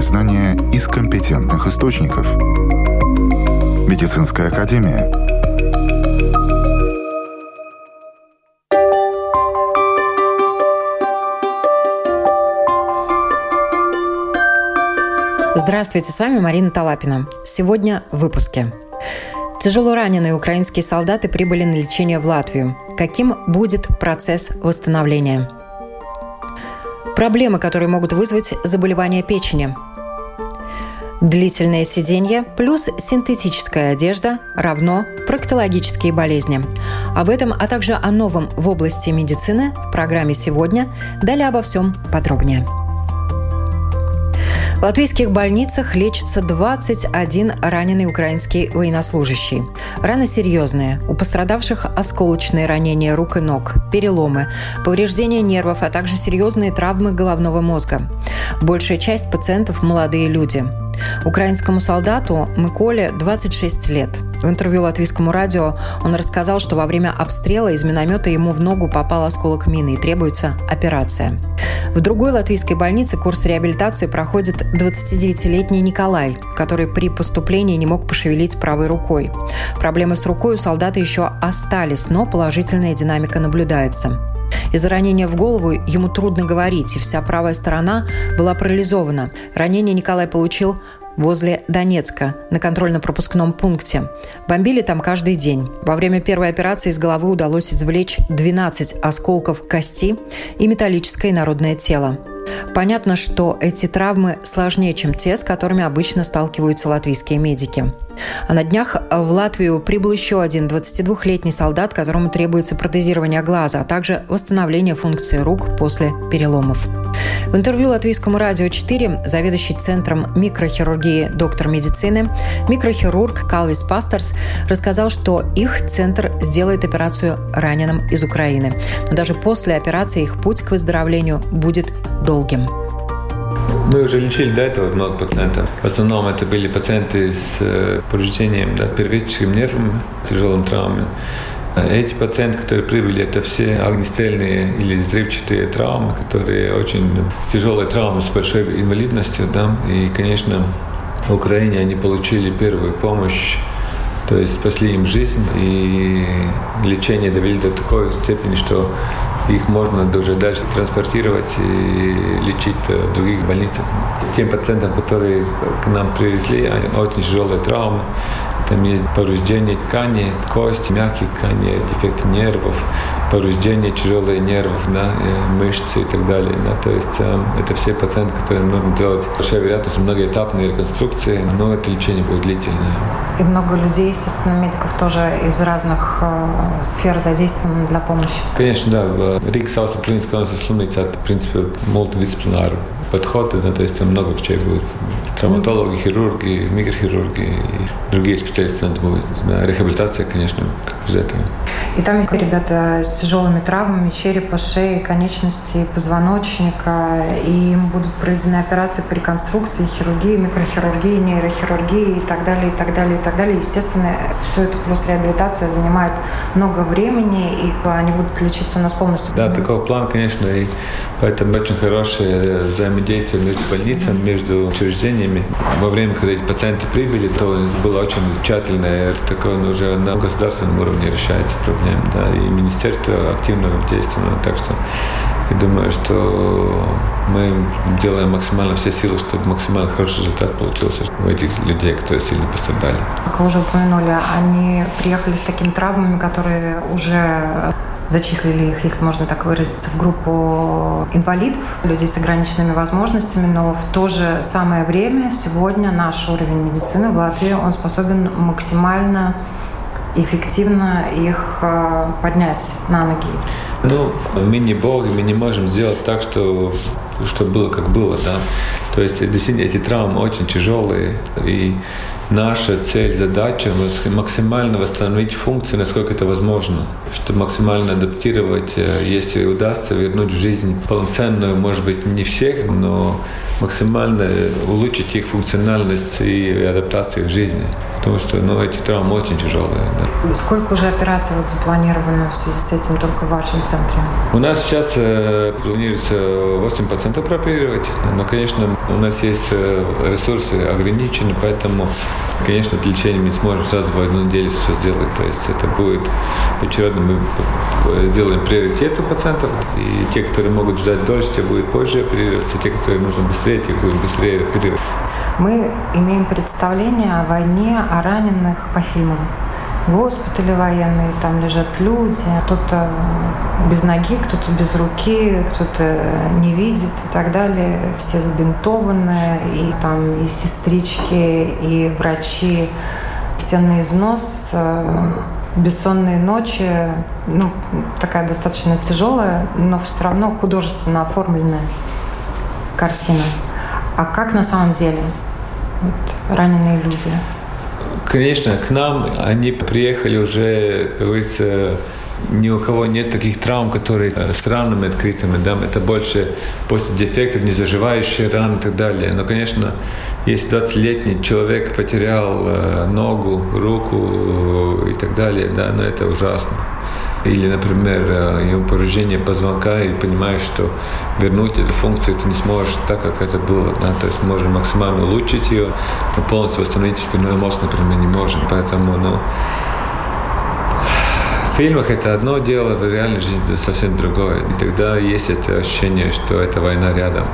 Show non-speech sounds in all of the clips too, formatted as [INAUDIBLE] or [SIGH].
Проверенные знания из компетентных источников. Медицинская академия. Здравствуйте, с вами Марина Талапина. Сегодня в выпуске. Тяжело раненые украинские солдаты прибыли на лечение в Латвию. Каким будет процесс восстановления? Проблемы, которые могут вызвать заболевание печени. Длительное сиденье плюс синтетическая одежда равно проктологические болезни. Об этом, а также о новом в области медицины в программе «Сегодня». Далее обо всем подробнее. В латвийских больницах лечится 21 раненый украинский военнослужащий. Раны серьезные. У пострадавших осколочные ранения рук и ног, переломы, повреждения нервов, а также серьезные травмы головного мозга. Большая часть пациентов – молодые люди. Украинскому солдату Миколе 26 лет. В интервью латвийскому радио он рассказал, что во время обстрела из миномета ему в ногу попал осколок мины и требуется операция. В другой латвийской больнице курс реабилитации проходит 29-летний Николай, который при поступлении не мог пошевелить правой рукой. Проблемы с рукой у солдата еще остались, но положительная динамика наблюдается. Из-за ранения в голову ему трудно говорить, и вся правая сторона была парализована. Ранение Николай получил возле Донецка на контрольно-пропускном пункте. Бомбили там каждый день. Во время первой операции из головы удалось извлечь 12 осколков кости и металлическое народное тело. Понятно, что эти травмы сложнее, чем те, с которыми обычно сталкиваются латвийские медики. А на днях в Латвию прибыл еще один 22-летний солдат, которому требуется протезирование глаза, а также восстановление функции рук после переломов. В интервью Латвийскому радио 4 заведующий центром микрохирургии доктор медицины, микрохирург Калвис Пастерс рассказал, что их центр сделает операцию раненым из Украины. Но даже после операции их путь к выздоровлению будет долгим. Мы уже лечили до этого много пациентов. В основном это были пациенты с э, повреждением да, первичным нервом, тяжелым травмами. Эти пациенты, которые прибыли, это все огнестрельные или взрывчатые травмы, которые очень тяжелые травмы с большой инвалидностью. Да? И, конечно, в Украине они получили первую помощь, то есть спасли им жизнь, и лечение довели до такой степени, что их можно даже дальше транспортировать и лечить в других больницах. Тем пациентам, которые к нам привезли, очень тяжелые травмы, там есть повреждение ткани, кости, мягкие ткани, дефекты нервов, повреждение тяжелые нервов, да, мышцы и так далее. Да. То есть э, это все пациенты, которым нужно делать большая вероятность многоэтапной реконструкции, но это лечение будет длительное. И много людей, естественно, медиков тоже из разных э, сфер задействованы для помощи. Конечно, да. В Риге Сауса Клиническая сломница, в принципе, мультидисциплинарный подход, да, то есть там много человек будет травматологи, хирурги, микрохирурги и другие специалисты надо будет. Да, рехабилитация, конечно, как без этого. И там есть ребята с тяжелыми травмами черепа, шеи, конечностей, позвоночника. И им будут проведены операции по реконструкции, хирургии, микрохирургии, нейрохирургии и так далее, и так далее, и так далее. Естественно, все это плюс реабилитация занимает много времени, и они будут лечиться у нас полностью. Да, такой план, конечно, и поэтому очень хорошее взаимодействие между больницами, между учреждениями. Во время, когда эти пациенты прибыли, то было очень тщательное, такое уже на государственном уровне решается проблема проблем, да, и министерство активно действует, так что я думаю, что мы делаем максимально все силы, чтобы максимально хороший результат получился у этих людей, которые сильно пострадали. Как вы уже упомянули, они приехали с такими травмами, которые уже зачислили их, если можно так выразиться, в группу инвалидов, людей с ограниченными возможностями, но в то же самое время сегодня наш уровень медицины в Латвии, он способен максимально эффективно их э, поднять на ноги? Ну, мы не боги, мы не можем сделать так, что, что было как было, да. То есть, действительно, эти травмы очень тяжелые, и наша цель, задача максимально восстановить функции, насколько это возможно, чтобы максимально адаптировать, э, если удастся вернуть в жизнь полноценную, может быть, не всех, но максимально улучшить их функциональность и адаптацию к жизни. Потому что ну, эти травмы очень тяжелые. Да. Сколько уже операций вот запланировано в связи с этим только в вашем центре? У нас сейчас э, планируется 8% прооперировать, но, конечно, у нас есть э, ресурсы ограничены, поэтому, конечно, для лечения мы не сможем сразу в одну неделю все сделать. То есть это будет очередно мы сделаем приоритет у пациентов, и те, которые могут ждать дольше, те будут позже оперироваться, те, которые нужно быстрее, те будут быстрее оперировать. Мы имеем представление о войне, о раненых по фильмам. Госпитали военные, там лежат люди, кто-то без ноги, кто-то без руки, кто-то не видит и так далее. Все забинтованные, и там и сестрички, и врачи, все на износ, бессонные ночи, ну, такая достаточно тяжелая, но все равно художественно оформленная картина. А как на самом деле? Вот, раненые люди? Конечно, к нам они приехали уже, как говорится, ни у кого нет таких травм, которые э, с ранами открытыми, да, это больше после дефектов, незаживающие раны и так далее. Но, конечно, если 20-летний человек потерял э, ногу, руку и так далее, да, но это ужасно или, например, э, ему повреждение позвонка и понимаешь, что вернуть эту функцию ты не сможешь так, как это было. Да? То есть можем максимально улучшить ее, но полностью восстановить спинной мозг, например, не можем. Поэтому, ну, в фильмах это одно дело, в реальной жизни это совсем другое. И тогда есть это ощущение, что эта война рядом.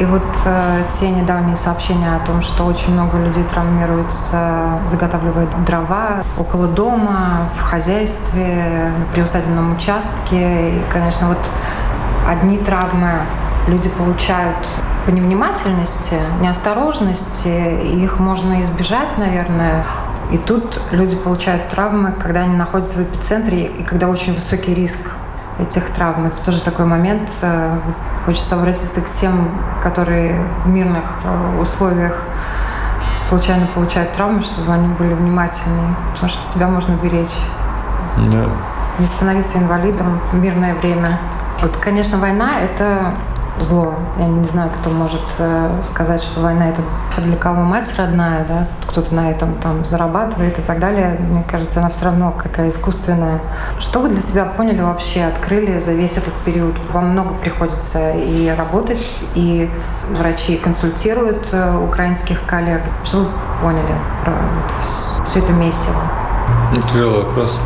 И вот э, те недавние сообщения о том, что очень много людей травмируются, заготавливая дрова около дома, в хозяйстве, на приусадебном участке. И, конечно, вот одни травмы люди получают по невнимательности, неосторожности, и их можно избежать, наверное. И тут люди получают травмы, когда они находятся в эпицентре, и когда очень высокий риск этих травм. Это тоже такой момент. Э, хочется обратиться к тем, которые в мирных э, условиях случайно получают травмы, чтобы они были внимательнее, потому что себя можно беречь. Да. Не становиться инвалидом в мирное время. Вот, конечно, война — это зло. Я не знаю, кто может э, сказать, что война это для кого мать родная, да, кто-то на этом там зарабатывает и так далее. Мне кажется, она все равно какая искусственная. Что вы для себя поняли вообще, открыли за весь этот период? Вам много приходится и работать, и врачи консультируют э, украинских коллег. Что вы поняли про вот все это месиво? Ну, тяжелый вопрос.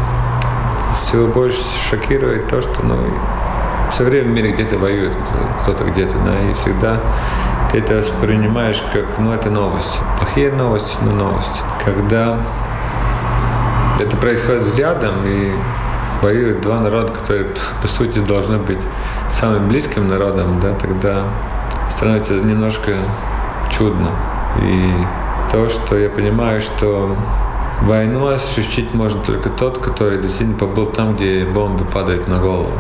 Всего больше шокирует то, что ну, все время в мире где-то воюет кто-то где-то, да, и всегда ты это воспринимаешь как, ну, это новость. Плохие новости, но новости. Когда это происходит рядом, и воюют два народа, которые, по сути, должны быть самым близким народом, да, тогда становится немножко чудно. И то, что я понимаю, что войну ощутить может только тот, который действительно побыл там, где бомбы падают на голову.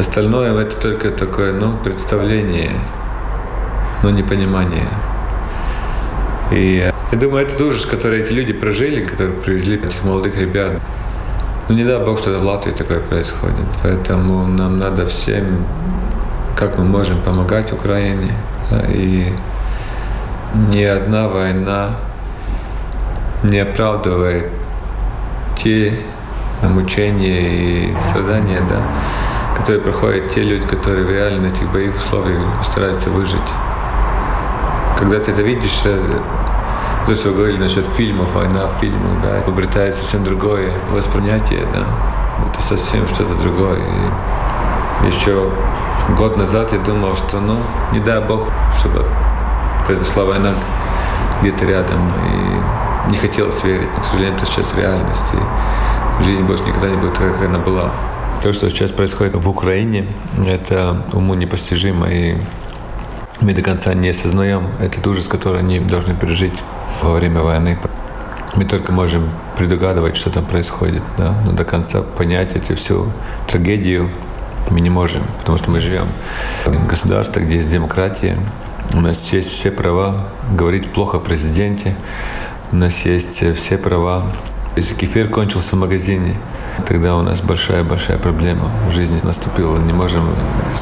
Остальное это только такое, ну, представление, но не понимание. И я думаю, это ужас, который эти люди прожили, которые привезли этих молодых ребят. Ну, не дай бог, что в Латвии такое происходит. Поэтому нам надо всем, как мы можем помогать Украине. И ни одна война не оправдывает те мучения и страдания, да, которые проходят те люди, которые в реально этих боевых условиях стараются выжить. Когда ты это видишь, э, то, что вы говорили насчет фильмов, война фильмов, да, обретает совсем другое восприятие, да. Это совсем что-то другое. И еще год назад я думал, что, ну, не дай бог, чтобы произошла война где-то рядом. И не хотелось верить. Но, к сожалению, это сейчас реальность. И жизнь больше никогда не будет такая, как она была. То, что сейчас происходит в Украине, это уму непостижимо, и мы до конца не осознаем этот ужас, который они должны пережить во время войны. Мы только можем предугадывать, что там происходит, да? но до конца понять эту всю трагедию мы не можем, потому что мы живем в государстве, где есть демократия, у нас есть все права говорить плохо о президенте, у нас есть все права. Если кефир кончился в магазине, тогда у нас большая-большая проблема в жизни наступила. Не можем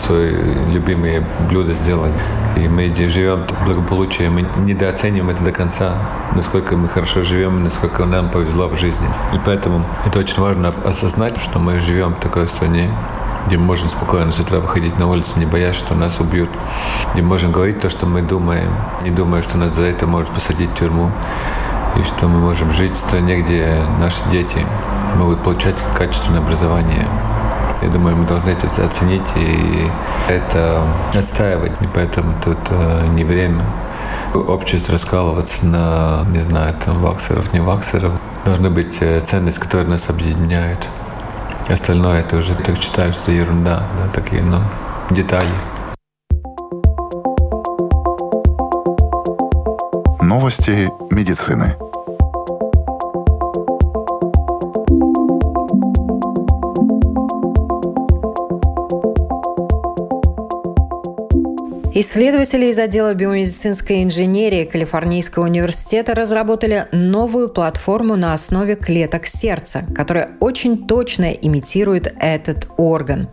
свои любимые блюда сделать. И мы живем в благополучии, мы недооцениваем это до конца, насколько мы хорошо живем, насколько нам повезло в жизни. И поэтому это очень важно осознать, что мы живем в такой стране, где мы можем спокойно с утра выходить на улицу, не боясь, что нас убьют, где мы можем говорить то, что мы думаем, не думая, что нас за это может посадить в тюрьму, и что мы можем жить в стране, где наши дети могут получать качественное образование. Я думаю, мы должны это оценить и это отстаивать. И поэтому тут э, не время общество раскалываться на, не знаю, там, ваксеров, не ваксеров. Должны быть э, ценности, которые нас объединяют. Остальное это уже так считаю, что ерунда, да, такие, ну, детали. Новости медицины. Исследователи из отдела биомедицинской инженерии Калифорнийского университета разработали новую платформу на основе клеток сердца, которая очень точно имитирует этот орган.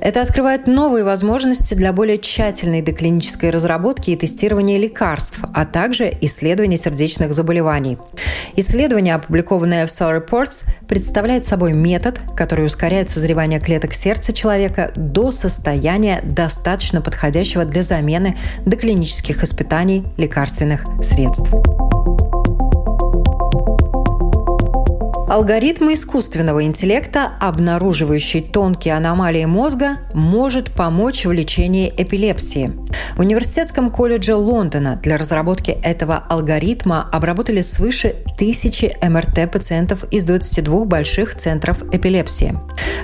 Это открывает новые возможности для более тщательной доклинической разработки и тестирования лекарств, а также исследования сердечных заболеваний. Исследование, опубликованное в Cell Reports, представляет собой метод, который ускоряет созревание клеток сердца человека до состояния, достаточно подходящего для замены доклинических испытаний лекарственных средств. Алгоритм искусственного интеллекта, обнаруживающий тонкие аномалии мозга, может помочь в лечении эпилепсии. В Университетском колледже Лондона для разработки этого алгоритма обработали свыше тысячи МРТ пациентов из 22 больших центров эпилепсии.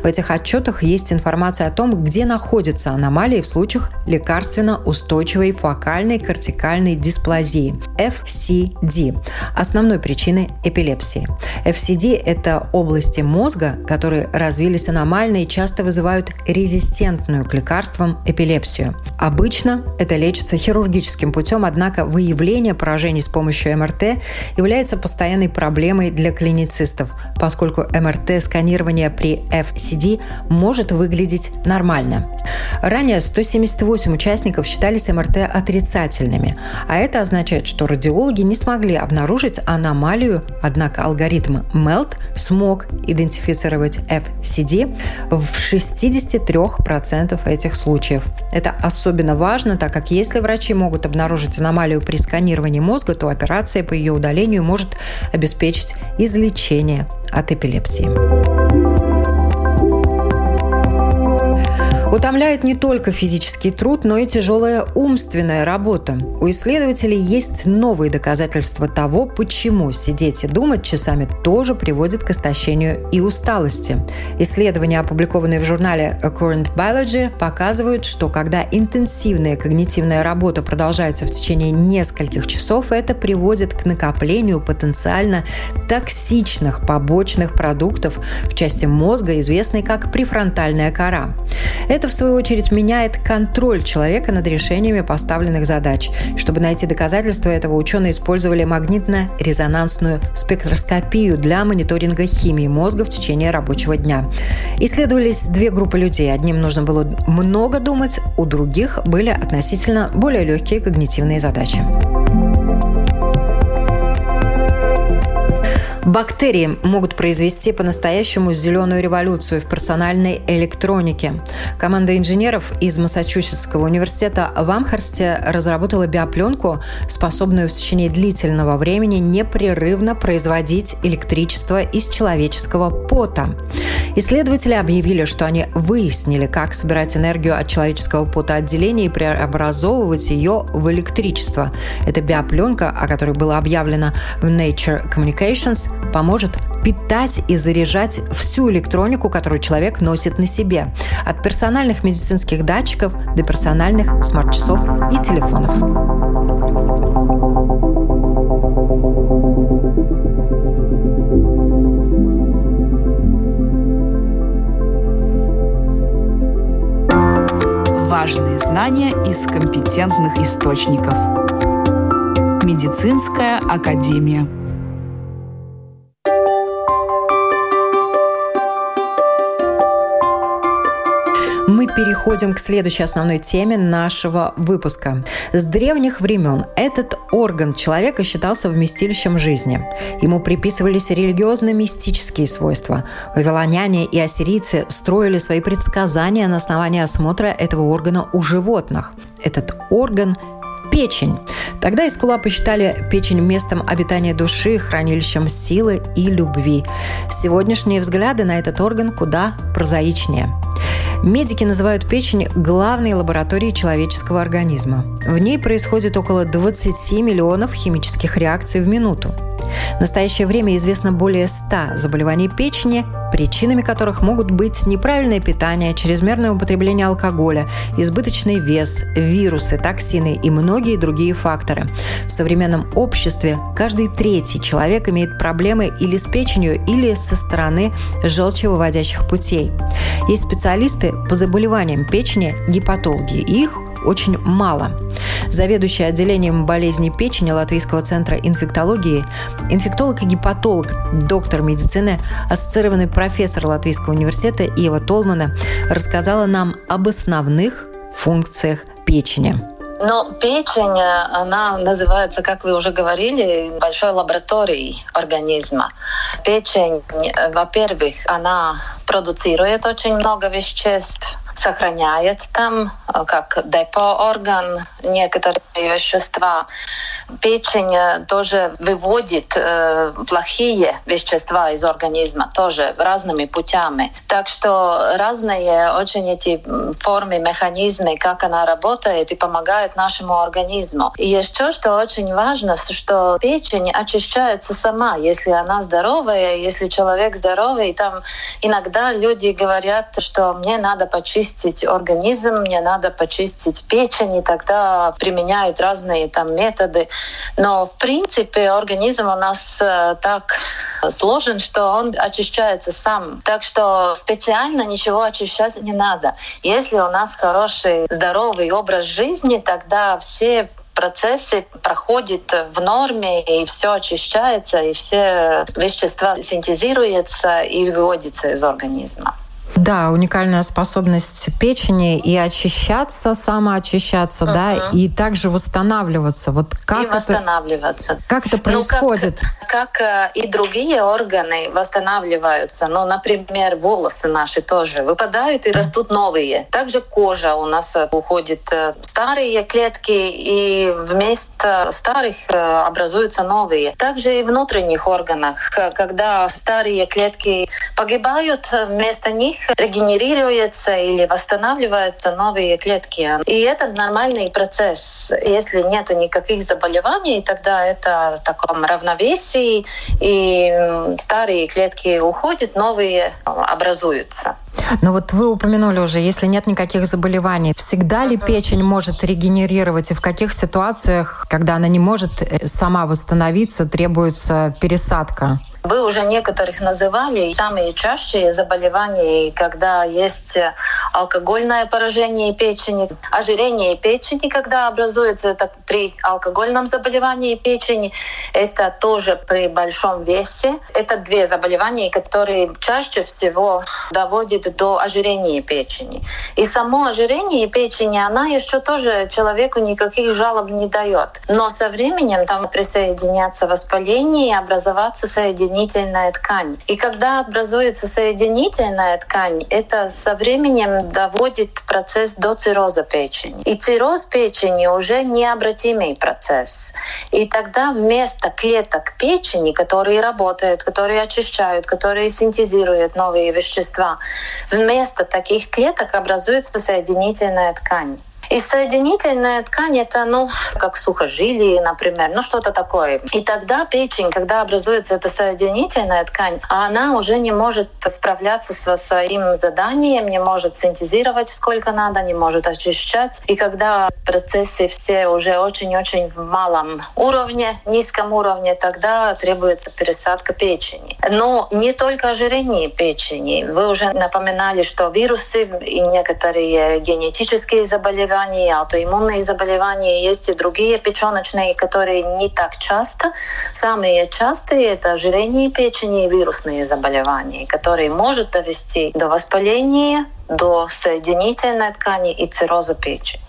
В этих отчетах есть информация о том, где находятся аномалии в случаях лекарственно-устойчивой фокальной кортикальной дисплазии – FCD, основной причины эпилепсии. FCD это области мозга, которые развились аномально и часто вызывают резистентную к лекарствам эпилепсию. Обычно это лечится хирургическим путем, однако выявление поражений с помощью МРТ является постоянной проблемой для клиницистов, поскольку МРТ-сканирование при FCD может выглядеть нормально. Ранее 178 участников считались МРТ отрицательными, а это означает, что радиологи не смогли обнаружить аномалию, однако алгоритм MELT Год смог идентифицировать FCD в 63% этих случаев. Это особенно важно, так как если врачи могут обнаружить аномалию при сканировании мозга, то операция по ее удалению может обеспечить излечение от эпилепсии. Утомляет не только физический труд, но и тяжелая умственная работа. У исследователей есть новые доказательства того, почему сидеть и думать часами тоже приводит к истощению и усталости. Исследования, опубликованные в журнале Current Biology, показывают, что когда интенсивная когнитивная работа продолжается в течение нескольких часов, это приводит к накоплению потенциально токсичных побочных продуктов в части мозга, известной как префронтальная кора. Это, в свою очередь, меняет контроль человека над решениями поставленных задач. Чтобы найти доказательства этого, ученые использовали магнитно-резонансную спектроскопию для мониторинга химии мозга в течение рабочего дня. Исследовались две группы людей. Одним нужно было много думать, у других были относительно более легкие когнитивные задачи. Бактерии могут произвести по-настоящему зеленую революцию в персональной электронике. Команда инженеров из Массачусетского университета в Амхерсте разработала биопленку, способную в течение длительного времени непрерывно производить электричество из человеческого пота. Исследователи объявили, что они выяснили, как собирать энергию от человеческого потоотделения и преобразовывать ее в электричество. Эта биопленка, о которой было объявлено в Nature Communications, поможет питать и заряжать всю электронику, которую человек носит на себе. От персональных медицинских датчиков до персональных смарт-часов и телефонов. Важные знания из компетентных источников. Медицинская академия. Переходим к следующей основной теме нашего выпуска. С древних времен этот орган человека считался вместилищем жизни. Ему приписывались религиозно-мистические свойства. Вавилоняне и ассирийцы строили свои предсказания на основании осмотра этого органа у животных. Этот орган печень. Тогда Искула посчитали печень местом обитания души, хранилищем силы и любви. Сегодняшние взгляды на этот орган куда прозаичнее. Медики называют печень главной лабораторией человеческого организма. В ней происходит около 20 миллионов химических реакций в минуту. В настоящее время известно более 100 заболеваний печени, причинами которых могут быть неправильное питание, чрезмерное употребление алкоголя, избыточный вес, вирусы, токсины и многие другие факторы. В современном обществе каждый третий человек имеет проблемы или с печенью, или со стороны желчевыводящих путей. Есть специалисты по заболеваниям печени, гепатологи. Их очень мало. Заведующая отделением болезней печени Латвийского центра инфектологии, инфектолог и гепатолог, доктор медицины, ассоциированный профессор Латвийского университета Ева Толмана рассказала нам об основных функциях печени. Но печень, она называется, как вы уже говорили, большой лабораторией организма. Печень, во-первых, она продуцирует очень много веществ, сохраняет там, э, как депо орган, некоторые вещества. Печень тоже выводит э, плохие вещества из организма, тоже разными путями. Так что разные очень эти формы, механизмы, как она работает и помогает нашему организму. И еще что очень важно, что печень очищается сама, если она здоровая, если человек здоровый. Там иногда люди говорят, что мне надо почистить организм, мне надо почистить печень, и тогда применяют разные там методы. Но в принципе организм у нас э, так сложен, что он очищается сам. Так что специально ничего очищать не надо. Если у нас хороший, здоровый образ жизни, тогда все процессы проходят в норме, и все очищается, и все вещества синтезируются и выводятся из организма. Да, уникальная способность печени и очищаться, самоочищаться, угу. да, и также восстанавливаться. Вот как и это, восстанавливаться. Как это происходит? Ну, как, как э, и другие органы восстанавливаются. Ну, например, волосы наши тоже выпадают и растут новые. Также кожа у нас э, уходит э, старые клетки, и вместо старых образуются новые. Также и в внутренних органах, когда старые клетки погибают, вместо них регенерируются или восстанавливаются новые клетки. И это нормальный процесс. Если нет никаких заболеваний, тогда это в таком равновесии, и старые клетки уходят, новые образуются. Но вот вы упомянули уже, если нет никаких заболеваний, всегда ли печень может регенерировать и в каких ситуациях, когда она не может э, сама восстановиться, требуется пересадка? Вы уже некоторых называли. Самые чаще заболевания, когда есть алкогольное поражение печени, ожирение печени, когда образуется это при алкогольном заболевании печени, это тоже при большом весе. Это две заболевания, которые чаще всего доводят до ожирения печени. И само ожирение печени, она еще тоже человеку никаких жалоб не дает. Но со временем там присоединяться воспаление и образоваться соединение соединительная ткань. И когда образуется соединительная ткань, это со временем доводит процесс до цирроза печени. И цирроз печени уже необратимый процесс. И тогда вместо клеток печени, которые работают, которые очищают, которые синтезируют новые вещества, вместо таких клеток образуется соединительная ткань. И соединительная ткань это, ну, как сухожилие, например, ну что-то такое. И тогда печень, когда образуется эта соединительная ткань, она уже не может справляться со своим заданием, не может синтезировать сколько надо, не может очищать. И когда процессы все уже очень-очень в малом уровне, низком уровне, тогда требуется пересадка печени. Но не только ожирение печени. Вы уже напоминали, что вирусы и некоторые генетические заболевания заболевания, аутоиммунные заболевания, есть и другие печеночные, которые не так часто. Самые частые — это ожирение печени и вирусные заболевания, которые может довести до воспаления до соединительной ткани и цирроза печени.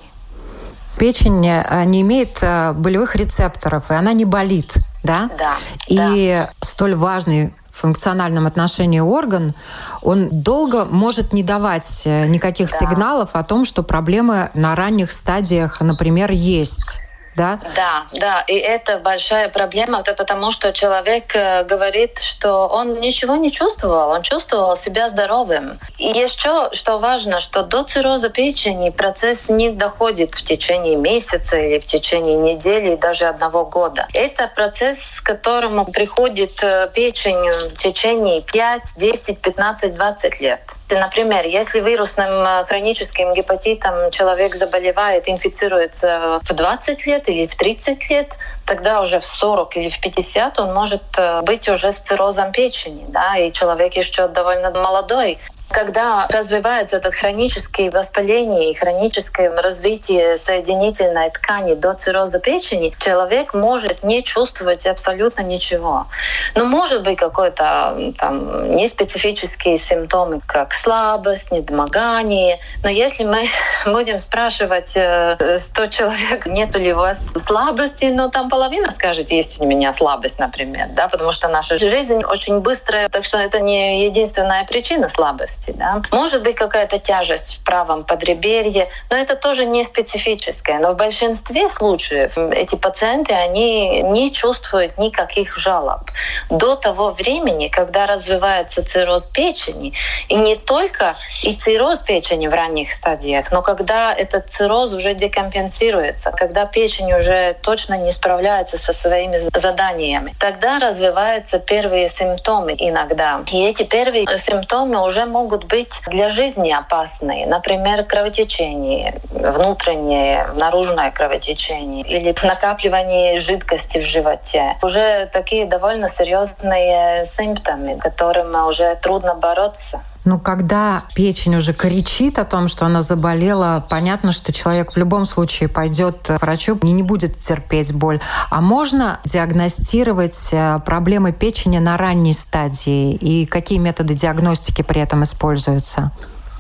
Печень э, не имеет э, болевых рецепторов, и она не болит, да? Да. И да. столь важный функциональном отношении орган, он долго может не давать э, никаких да. сигналов о том, что проблемы на ранних стадиях, например, есть да? Да, да, и это большая проблема, это потому что человек э, говорит, что он ничего не чувствовал, он чувствовал себя здоровым. И еще, что важно, что до цирроза печени процесс не доходит в течение месяца или в течение недели, даже одного года. Это процесс, к которому приходит э, печень в течение 5, 10, 15, 20 лет. Например, если вирусным э, хроническим гепатитом человек заболевает, инфицируется в 20 лет или в 30 лет, тогда уже в 40 или в 50 он может э, быть уже с циррозом печени, да, и человек еще довольно молодой. Когда развивается это хроническое воспаление и хроническое развитие соединительной ткани до цирроза печени, человек может не чувствовать абсолютно ничего. Но может быть какой-то там неспецифические симптомы, как слабость, недомогание. Но если мы [LAUGHS] будем спрашивать 100 э, человек, нет ли у вас слабости, ну там половина скажет, есть у меня слабость, например, да, потому что наша жизнь очень быстрая, так что это не единственная причина слабости области. Да? Может быть какая-то тяжесть в правом подреберье, но это тоже не специфическое. Но в большинстве случаев эти пациенты, они не чувствуют никаких жалоб до того времени, когда развивается цирроз печени. И не только и цирроз печени в ранних стадиях, но когда этот цирроз уже декомпенсируется, когда печень уже точно не справляется со своими заданиями, тогда развиваются первые симптомы иногда. И эти первые симптомы уже могут могут быть для жизни опасные. Например, кровотечение, внутреннее, наружное кровотечение или накапливание жидкости в животе. Уже такие довольно серьезные симптомы, которым уже трудно бороться. Но когда печень уже кричит о том, что она заболела, понятно, что человек в любом случае пойдет к врачу и не будет терпеть боль. А можно диагностировать э, проблемы печени на ранней стадии? И какие методы диагностики при этом используются?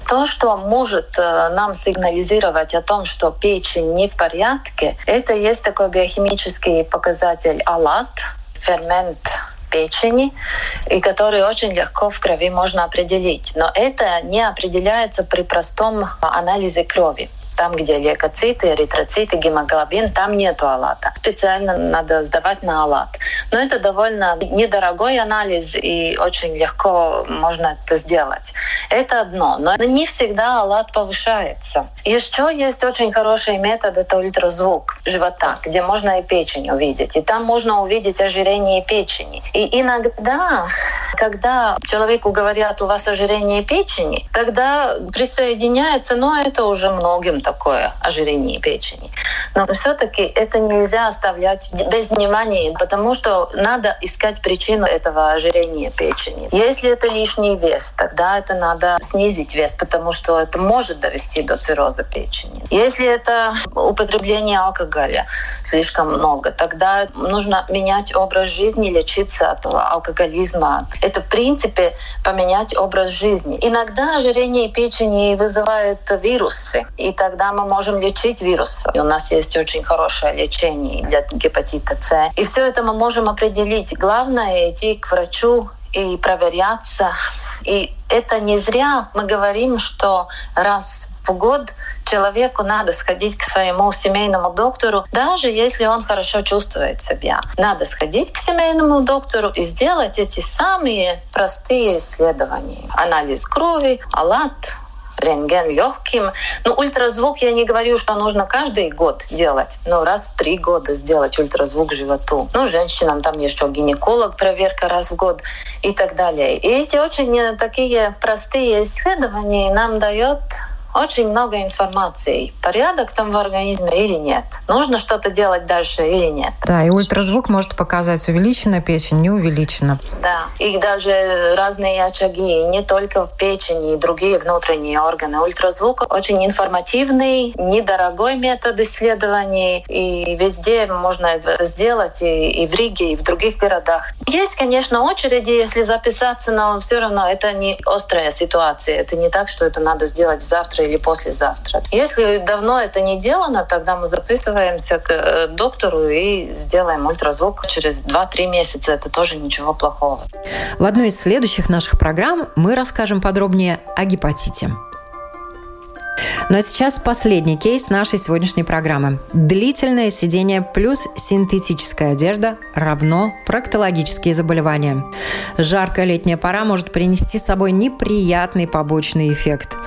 То, что может э, нам сигнализировать о том, что печень не в порядке, это есть такой биохимический показатель АЛАТ, фермент печени, и которые очень легко в крови можно определить. Но это не определяется при простом анализе крови там, где лейкоциты, эритроциты, гемоглобин, там нету алата. Специально надо сдавать на алат. Но это довольно недорогой анализ, и очень легко можно это сделать. Это одно. Но не всегда алат повышается. Еще есть очень хороший метод, это ультразвук живота, где можно и печень увидеть. И там можно увидеть ожирение печени. И иногда, когда человеку говорят, у вас ожирение печени, тогда присоединяется, но это уже многим такое ожирение печени. Но все-таки это нельзя оставлять без внимания, потому что надо искать причину этого ожирения печени. Если это лишний вес, тогда это надо снизить вес, потому что это может довести до цирроза печени. Если это употребление алкоголя слишком много, тогда нужно менять образ жизни, лечиться от алкоголизма. Это, в принципе, поменять образ жизни. Иногда ожирение печени вызывает вирусы, и тогда тогда мы можем лечить вирус. И у нас есть очень хорошее лечение для гепатита С. И все это мы можем определить. Главное идти к врачу и проверяться. И это не зря мы говорим, что раз в год человеку надо сходить к своему семейному доктору, даже если он хорошо чувствует себя. Надо сходить к семейному доктору и сделать эти самые простые исследования. Анализ крови, алат, рентген легким. Ну, ультразвук я не говорю, что нужно каждый год делать, но раз в три года сделать ультразвук животу. Ну, женщинам там еще гинеколог, проверка раз в год и так далее. И эти очень такие простые исследования нам дают очень много информации. Порядок там в организме или нет? Нужно что-то делать дальше или нет? Да, и ультразвук может показать, увеличена печень, не увеличена. Да, и даже разные очаги, не только в печени, и другие внутренние органы. Ультразвук очень информативный, недорогой метод исследований, и везде можно это сделать, и, и в Риге, и в других городах. Есть, конечно, очереди, если записаться, но все равно это не острая ситуация. Это не так, что это надо сделать завтра или послезавтра. Если давно это не делано, тогда мы записываемся к э, доктору и сделаем ультразвук через 2-3 месяца. Это тоже ничего плохого. В одной из следующих наших программ мы расскажем подробнее о гепатите. Ну а сейчас последний кейс нашей сегодняшней программы. Длительное сидение плюс синтетическая одежда равно проктологические заболевания. Жаркая летняя пора может принести с собой неприятный побочный эффект.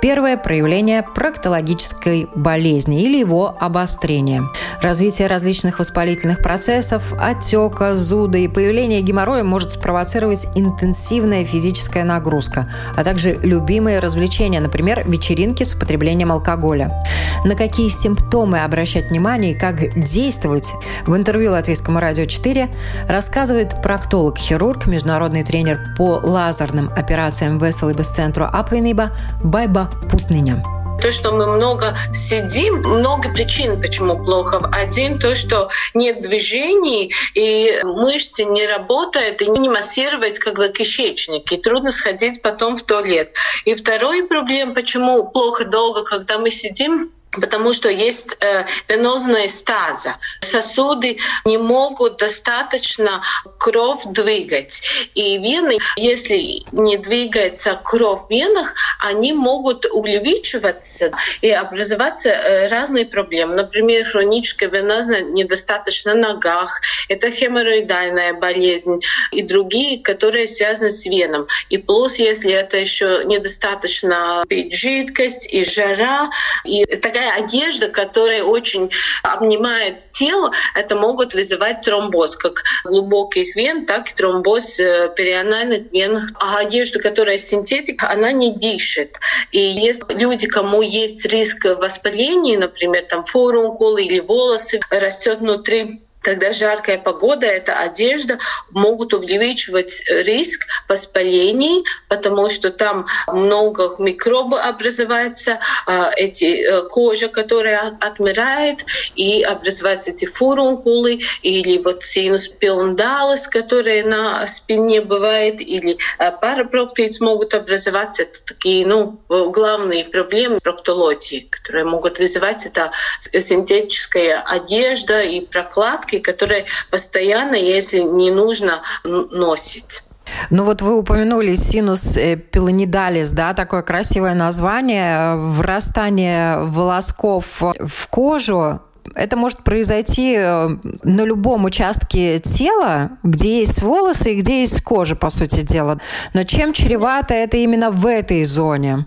Первое проявление проктологической болезни или его обострения. Развитие различных воспалительных процессов, отека, зуда и появление геморроя может спровоцировать интенсивная физическая нагрузка, а также любимые развлечения, например, вечеринки с употреблением алкоголя. На какие симптомы обращать внимание и как действовать, в интервью Латвийскому радио 4 рассказывает проктолог-хирург, международный тренер по лазерным операциям Веселый без центру Апвейниба Байба Путныня. То, что мы много сидим, много причин, почему плохо. Один, то, что нет движений, и мышцы не работают, и не массировать, когда кишечник, и трудно сходить потом в туалет. И второй проблем, почему плохо долго, когда мы сидим, потому что есть э, венозная стаза. Сосуды не могут достаточно кровь двигать. И вены, если не двигается кровь в венах, они могут увеличиваться и образоваться э, разные проблемы. Например, хроническая венозная недостаточно на ногах, это хеморроидальная болезнь и другие, которые связаны с веном. И плюс, если это еще недостаточно жидкость и жара, и такая такая одежда, которая очень обнимает тело, это могут вызывать тромбоз, как глубоких вен, так и тромбоз э, перианальных вен. А одежда, которая синтетика, она не дышит. И есть люди, кому есть риск воспаления, например, там фурункул или волосы растет внутри когда жаркая погода, эта одежда могут увеличивать риск воспалений, потому что там много микробов образуется, а, эти э, кожа, которая отмирает, и образуются эти фурункулы, или вот синус пилондалис, которые на спине бывает, или э, парапроктиц могут образоваться. Это такие ну, главные проблемы проктологии, которые могут вызывать это синтетическая одежда и прокладка, маски, которые постоянно, если не нужно, носить. Ну вот вы упомянули синус э, пилонидалис, да, такое красивое название, врастание волосков в кожу. Это может произойти э, на любом участке тела, где есть волосы и где есть кожа, по сути дела. Но чем чревато это именно в этой зоне?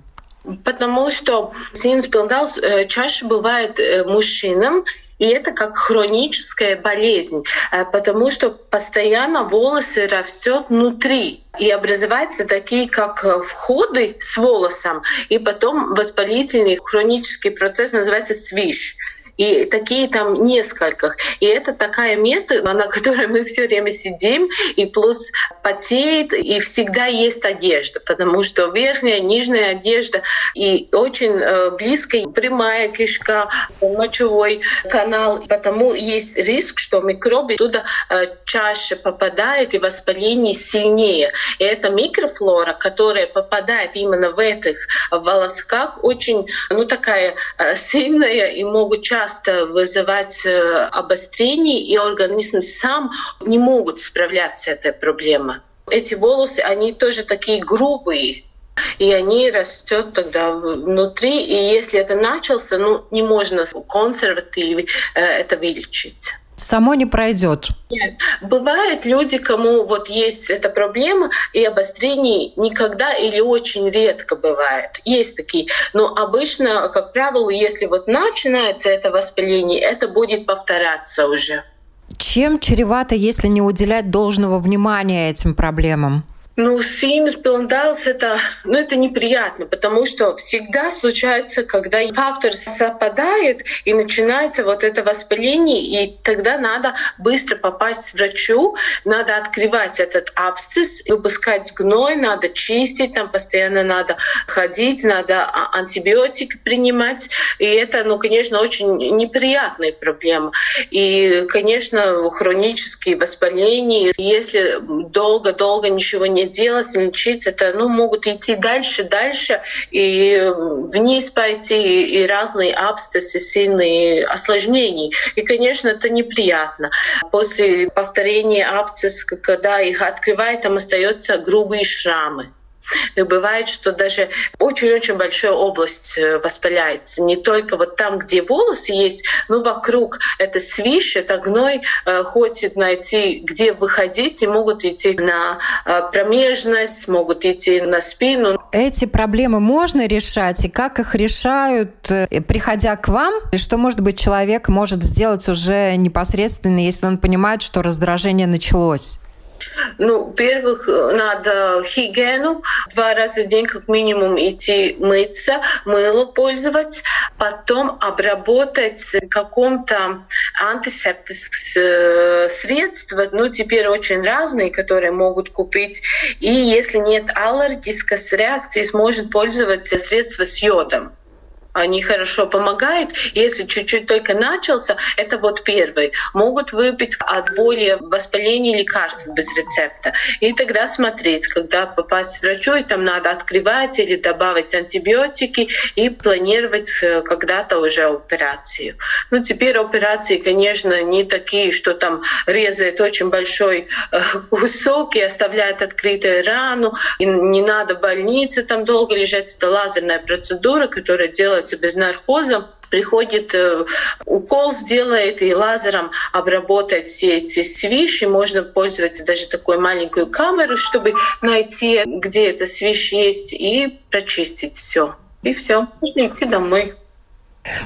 Потому что синус пилонидалис э, чаще бывает мужчинам, и это как хроническая болезнь, э, потому что постоянно волосы растет внутри. И образуются такие, как э, входы с волосом, и потом воспалительный хронический процесс называется свищ. И такие там несколько. И это такое место, на котором мы все время сидим, и плюс потеет, и всегда есть одежда, потому что верхняя, нижняя одежда, и очень э, близко прямая кишка, мочевой канал, потому есть риск, что микробы туда э, чаще попадают, и воспаление сильнее. И эта микрофлора, которая попадает именно в этих волосках, очень ну, такая э, сильная и могут часто часто вызывать э, обострение, и организм сам не могут справляться с этой проблемой. Эти волосы, они тоже такие грубые, и они растут тогда внутри, и если это начался, ну, не можно консервативно э, это вылечить само не пройдет. Нет. Бывают люди, кому вот есть эта проблема, и обострений никогда или очень редко бывает. Есть такие. Но обычно, как правило, если вот начинается это воспаление, это будет повторяться уже. Чем чревато, если не уделять должного внимания этим проблемам? Ну, синус пилондалс это, ну, это неприятно, потому что всегда случается, когда фактор совпадает и начинается вот это воспаление, и тогда надо быстро попасть к врачу, надо открывать этот абсцесс, выпускать гной, надо чистить, там постоянно надо ходить, надо а, антибиотики принимать, и это, ну, конечно, очень неприятная проблема. И, конечно, хронические воспаления, если долго-долго ничего не делать, лечить, это ну, могут идти дальше, дальше, и вниз пойти, и разные абсцессы, сильные осложнения. И, конечно, это неприятно. После повторения абсцесс, когда их открывают, там остаются грубые шрамы. И бывает, что даже очень-очень большая область э, воспаляется. Не только вот там, где волосы есть, но вокруг это свищ, это гной э, хочет найти, где выходить, и могут идти на э, промежность, могут идти на спину. Эти проблемы можно решать, и как их решают, приходя к вам? И что, может быть, человек может сделать уже непосредственно, если он понимает, что раздражение началось? Ну, во-первых, надо гигиену. Два раза в день как минимум идти мыться, мыло пользоваться. Потом обработать каком-то антисептическом э, средства. Ну, теперь очень разные, которые могут купить. И если нет аллергической реакции, сможет пользоваться средства с йодом они хорошо помогают. Если чуть-чуть только начался, это вот первый. Могут выпить от боли, воспаления лекарств без рецепта. И тогда смотреть, когда попасть к врачу, и там надо открывать или добавить антибиотики и планировать э, когда-то уже операцию. Ну, теперь операции, конечно, не такие, что там резает очень большой э, кусок и оставляет открытую рану. И не надо в больнице там долго лежать. Это лазерная процедура, которая делает делается без наркоза, приходит, э, укол сделает и лазером обработает все эти свищи. Можно пользоваться даже такой маленькую камеру, чтобы найти, где это свищ есть, и прочистить все. И все. Можно идти домой.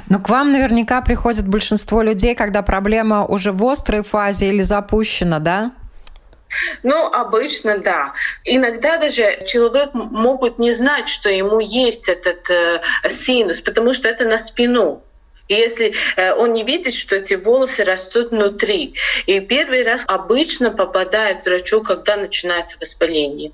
Ну, к вам наверняка приходит большинство людей, когда проблема уже в острой фазе или запущена, да? Ну, обычно да. Иногда даже человек могут не знать, что ему есть этот э, синус, потому что это на спину. Если э, он не видит, что эти волосы растут внутри. И первый раз обычно попадает врачу, когда начинается воспаление.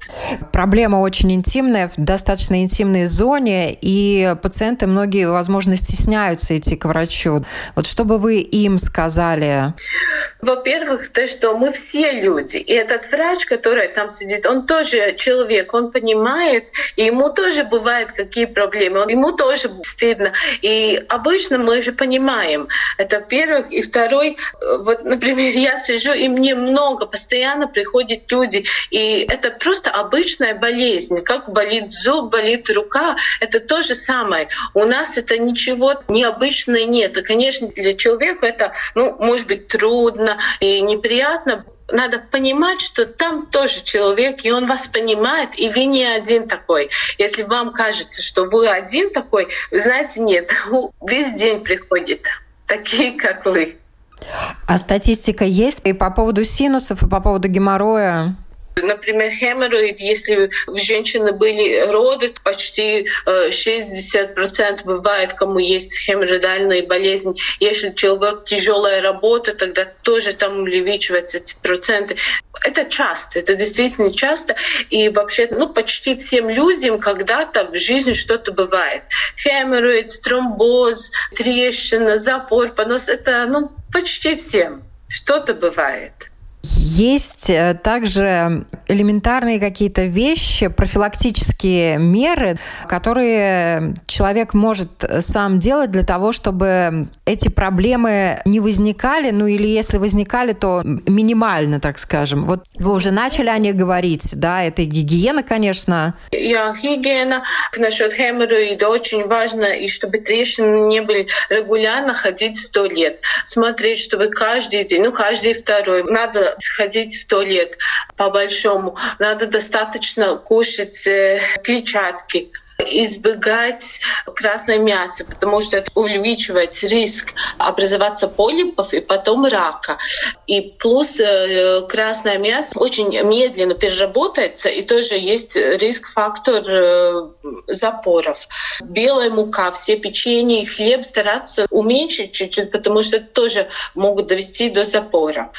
Проблема очень интимная, в достаточно интимной зоне, и пациенты многие, возможно, стесняются идти к врачу. Вот что бы вы им сказали? Во-первых, то, что мы все люди. И этот врач, который там сидит, он тоже человек, он понимает, и ему тоже бывают какие проблемы, ему тоже стыдно. И обычно мы же понимаем. Это первых. И второй, вот, например, я сижу, и мне много, постоянно приходят люди, и это просто обычная болезнь. Как болит зуб, болит рука, это то же самое. У нас это ничего необычного нет. И, конечно, для человека это, ну, может быть, трудно и неприятно, надо понимать, что там тоже человек, и он вас понимает, и вы не один такой. Если вам кажется, что вы один такой, вы знаете, нет, [LAUGHS] весь день приходит такие, как вы. А статистика есть и по поводу синусов, и по поводу геморроя? Например, хеморроид, если у женщины были роды, почти 60% э, бывает, кому есть хеморроидальная болезнь. Если человек тяжелая работа, тогда тоже там увеличиваются эти проценты. Это часто, это действительно часто. И вообще, ну, почти всем людям когда-то в жизни что-то бывает. Хеморроид, тромбоз, трещина, запор, понос — это ну, почти всем что-то бывает. Есть э, также элементарные какие-то вещи, профилактические меры, которые человек может сам делать для того, чтобы эти проблемы не возникали, ну или если возникали, то минимально, так скажем. Вот вы уже начали о них говорить, да, это гигиена, конечно. Я гигиена. Насчет хеморроида очень важно, и чтобы трещины не были регулярно ходить в туалет. Смотреть, чтобы каждый день, ну каждый второй, надо сходить в туалет по-большому. Надо достаточно кушать э, клетчатки. избегать красное мясо, потому что это увеличивает риск образоваться полипов и потом рака. И плюс э, красное мясо очень медленно переработается, и тоже есть риск-фактор э, запоров. Белая мука, все печенье и хлеб стараться уменьшить чуть-чуть, потому что тоже могут довести до запора.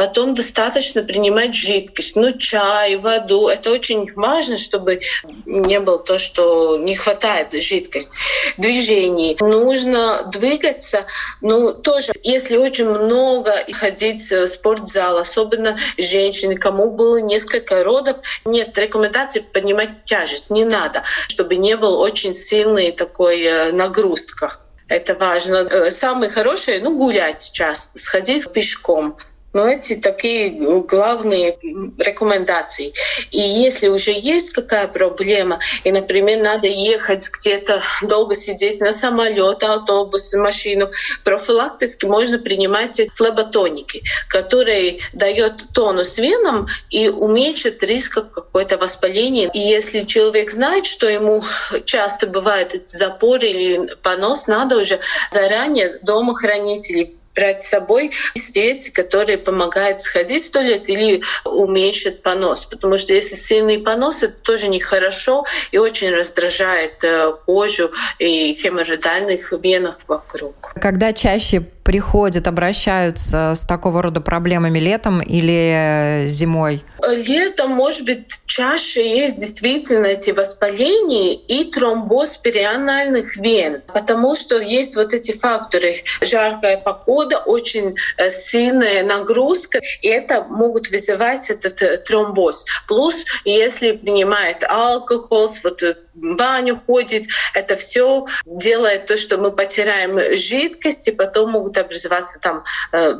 Потом достаточно принимать жидкость, ну чай, воду. Это очень важно, чтобы не было то, что не хватает жидкости. Движений. Нужно двигаться. Ну тоже, если очень много ходить в спортзал, особенно женщины, кому было несколько родов, нет рекомендаций поднимать тяжесть. Не надо, чтобы не был очень сильный такой э, нагрузка. Это важно. Э, самое хорошее, ну, гулять часто, сходить пешком. Но эти такие главные рекомендации. И если уже есть какая проблема, и, например, надо ехать где-то, долго сидеть на самолет, автобус, машину, профилактически можно принимать флеботоники, которые дают тонус венам и уменьшит риск какое-то воспаления. И если человек знает, что ему часто бывает запор или понос, надо уже заранее дома хранить или брать с собой средства, которые помогают сходить в туалет или уменьшат понос. Потому что если сильный понос, это тоже нехорошо и очень раздражает э, кожу и хеморроидальных венах вокруг. Когда чаще приходят, обращаются с такого рода проблемами летом или зимой? Летом, может быть, чаще есть действительно эти воспаления и тромбоз перианальных вен, потому что есть вот эти факторы. Жаркая погода, очень э, сильная нагрузка, и это могут вызывать этот э, тромбоз. Плюс, если принимает алкоголь, вот э, баню ходит, это все делает то, что мы потеряем жидкость, и потом могут образоваться там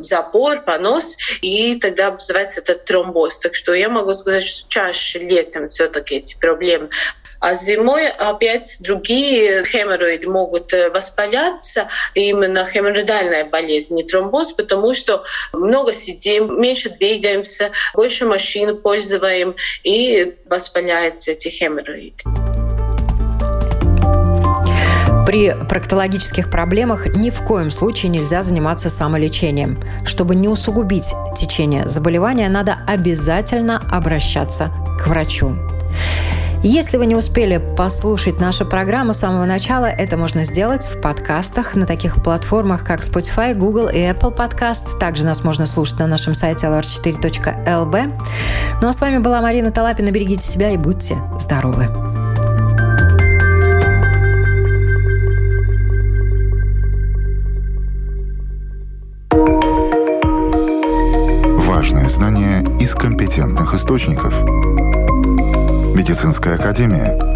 запор, понос, и тогда образуется этот тромбоз. Так что я могу сказать, что чаще летом все таки эти проблемы. А зимой опять другие хеморроиды могут э, воспаляться, именно хеморроидальная болезнь, не тромбоз, потому что много сидим, меньше двигаемся, больше машин пользуем, и воспаляются эти хеморроиды. При проктологических проблемах ни в коем случае нельзя заниматься самолечением. Чтобы не усугубить течение заболевания, надо обязательно обращаться к врачу. Если вы не успели послушать нашу программу с самого начала, это можно сделать в подкастах на таких платформах, как Spotify, Google и Apple Podcast. Также нас можно слушать на нашем сайте lr4.lv. Ну а с вами была Марина Талапина. Берегите себя и будьте здоровы. знания из компетентных источников. Медицинская академия –